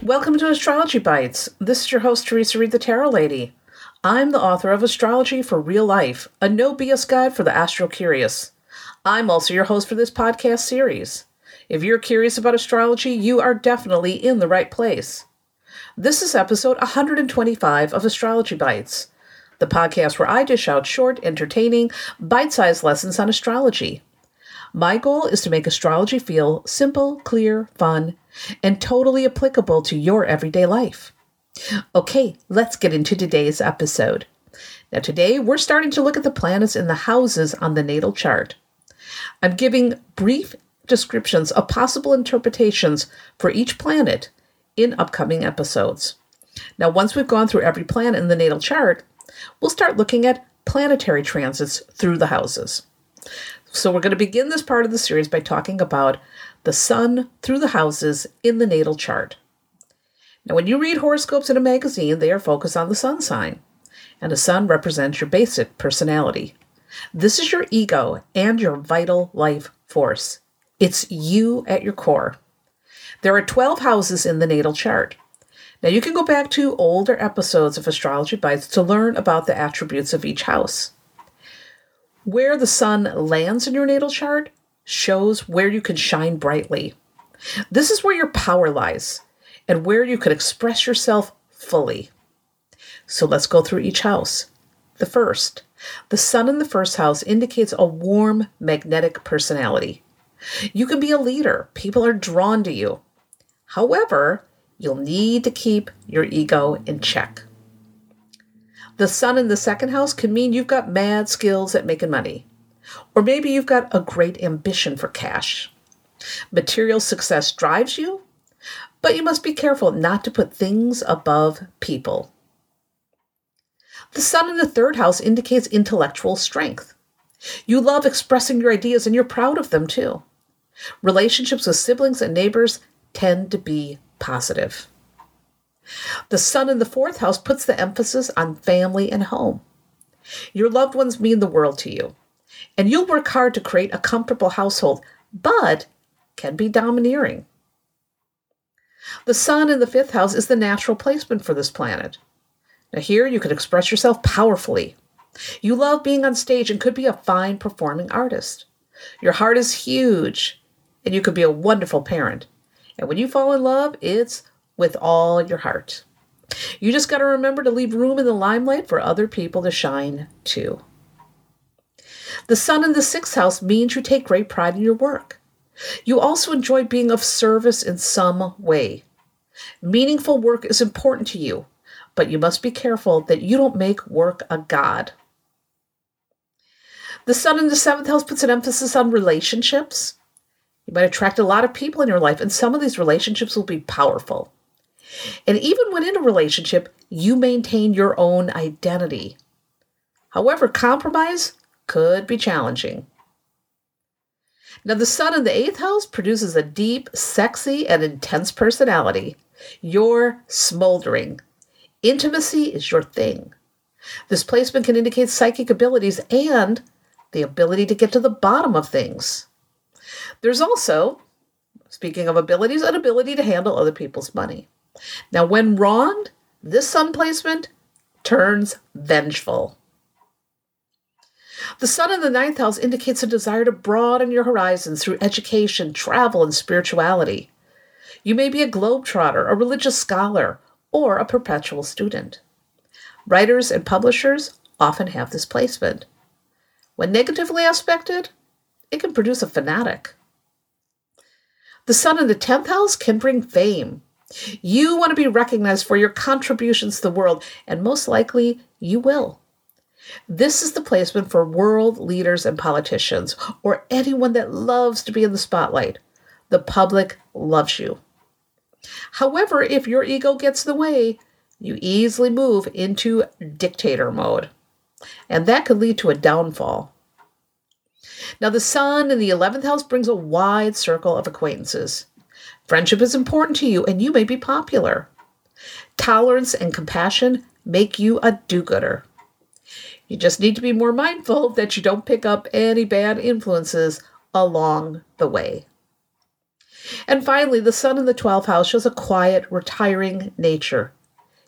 Astrology Bites. This is your host, Theresa Reed, the Tarot Lady. I'm the author of Astrology for Real Life, a no BS guide for the astro curious. I'm also your host for this podcast series. If you're curious about astrology, you are definitely in the right place. This is episode 125 of Astrology Bites, the podcast where I dish out short, entertaining, bite sized lessons on astrology. My goal is to make astrology feel simple, clear, fun, and totally applicable to your everyday life. Okay, let's get into today's episode. Now, today we're starting to look at the planets in the houses on the natal chart. I'm giving brief descriptions of possible interpretations for each planet in upcoming episodes. Now, once we've gone through every planet in the natal chart, we'll start looking at planetary transits through the houses. So, we're going to begin this part of the series by talking about the sun through the houses in the natal chart. Now, when you read horoscopes in a magazine, they are focused on the sun sign, and the sun represents your basic personality. This is your ego and your vital life force. It's you at your core. There are 12 houses in the natal chart. Now, you can go back to older episodes of Astrology Bites to learn about the attributes of each house. Where the sun lands in your natal chart shows where you can shine brightly. This is where your power lies and where you can express yourself fully. So let's go through each house. The first, the sun in the first house indicates a warm, magnetic personality. You can be a leader, people are drawn to you. However, you'll need to keep your ego in check. The sun in the second house can mean you've got mad skills at making money. Or maybe you've got a great ambition for cash. Material success drives you, but you must be careful not to put things above people. The sun in the third house indicates intellectual strength. You love expressing your ideas and you're proud of them too. Relationships with siblings and neighbors tend to be positive. The sun in the fourth house puts the emphasis on family and home. Your loved ones mean the world to you and you'll work hard to create a comfortable household, but can be domineering. The sun in the fifth house is the natural placement for this planet. Now, here you can express yourself powerfully. You love being on stage and could be a fine performing artist. Your heart is huge, and you could be a wonderful parent. And when you fall in love, it's with all your heart. You just got to remember to leave room in the limelight for other people to shine too. The sun in the sixth house means you take great pride in your work. You also enjoy being of service in some way. Meaningful work is important to you, but you must be careful that you don't make work a god. The sun in the seventh house puts an emphasis on relationships. You might attract a lot of people in your life, and some of these relationships will be powerful. And even when in a relationship, you maintain your own identity. However, compromise could be challenging. Now, the sun in the eighth house produces a deep, sexy, and intense personality. You're smoldering. Intimacy is your thing. This placement can indicate psychic abilities and the ability to get to the bottom of things. There's also, speaking of abilities, an ability to handle other people's money. Now, when wronged, this sun placement turns vengeful. The sun in the ninth house indicates a desire to broaden your horizons through education, travel, and spirituality. You may be a globetrotter, a religious scholar, or a perpetual student. Writers and publishers often have this placement. When negatively aspected, it can produce a fanatic. The sun in the 10th house can bring fame. You want to be recognized for your contributions to the world, and most likely you will. This is the placement for world leaders and politicians, or anyone that loves to be in the spotlight. The public loves you. However, if your ego gets in the way, you easily move into dictator mode, and that could lead to a downfall. Now, the sun in the 11th house brings a wide circle of acquaintances. Friendship is important to you, and you may be popular. Tolerance and compassion make you a do gooder. You just need to be more mindful that you don't pick up any bad influences along the way. And finally, the sun in the 12th house shows a quiet, retiring nature.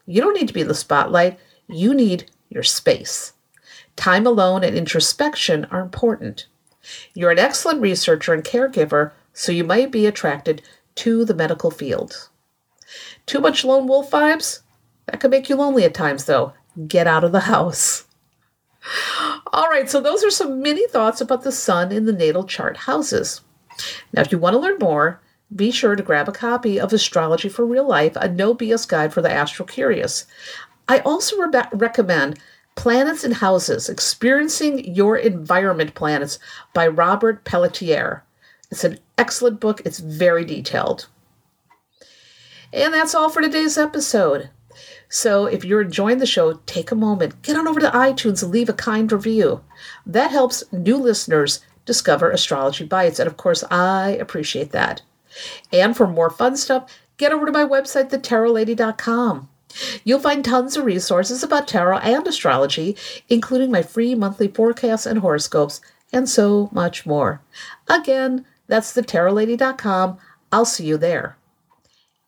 You don't need to be in the spotlight, you need your space. Time alone and introspection are important. You're an excellent researcher and caregiver, so you might be attracted to the medical field. Too much lone wolf vibes? That could make you lonely at times, though. Get out of the house. All right, so those are some mini thoughts about the sun in the natal chart houses. Now, if you want to learn more, be sure to grab a copy of Astrology for Real Life, a no BS guide for the astro curious. I also re- recommend Planets in Houses Experiencing Your Environment Planets by Robert Pelletier. It's an excellent book, it's very detailed. And that's all for today's episode. So if you're enjoying the show, take a moment, get on over to iTunes and leave a kind review. That helps new listeners discover Astrology Bites. And of course, I appreciate that. And for more fun stuff, get over to my website, thetarotlady.com. You'll find tons of resources about tarot and astrology, including my free monthly forecasts and horoscopes, and so much more. Again, that's thetarotlady.com. I'll see you there.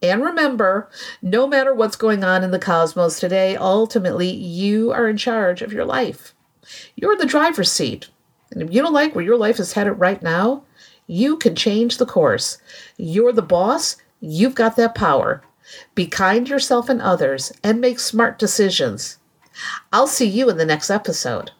And remember, no matter what's going on in the cosmos today, ultimately you are in charge of your life. You're the driver's seat. And if you don't like where your life is headed right now, you can change the course. You're the boss, you've got that power. Be kind to yourself and others and make smart decisions. I'll see you in the next episode.